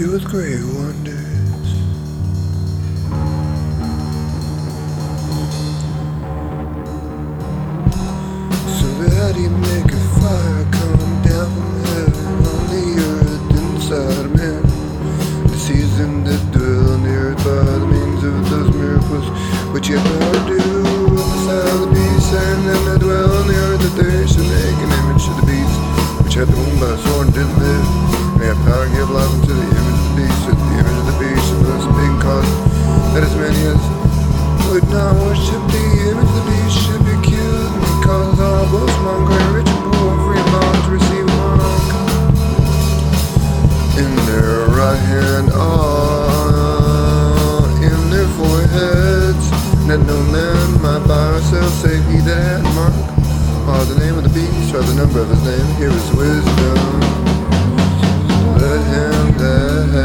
doeth great wonders. So that he make a fire come down from heaven on the earth inside of man. The season that dwell the earth by the means of those miracles which power do on the side And they have power give life unto the image of the beast, with the image of the beast, and those being caused that as many as would not worship the image of the beast should be killed. And he causes all small, great, rich, and poor, free and bond to receive mark in their right hand, all in their foreheads, that no man might buy or sell, save he that mark. Or the name of the beast, or the number of his name, here is wisdom. Let him that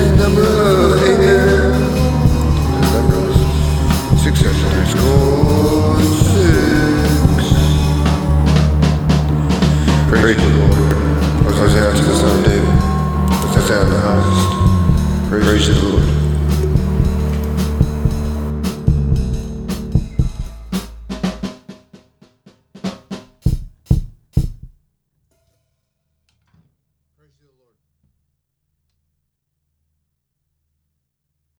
Is score six. Praise the Lord. Of David. Hosanna in the. Praise the Lord. Praise the Lord.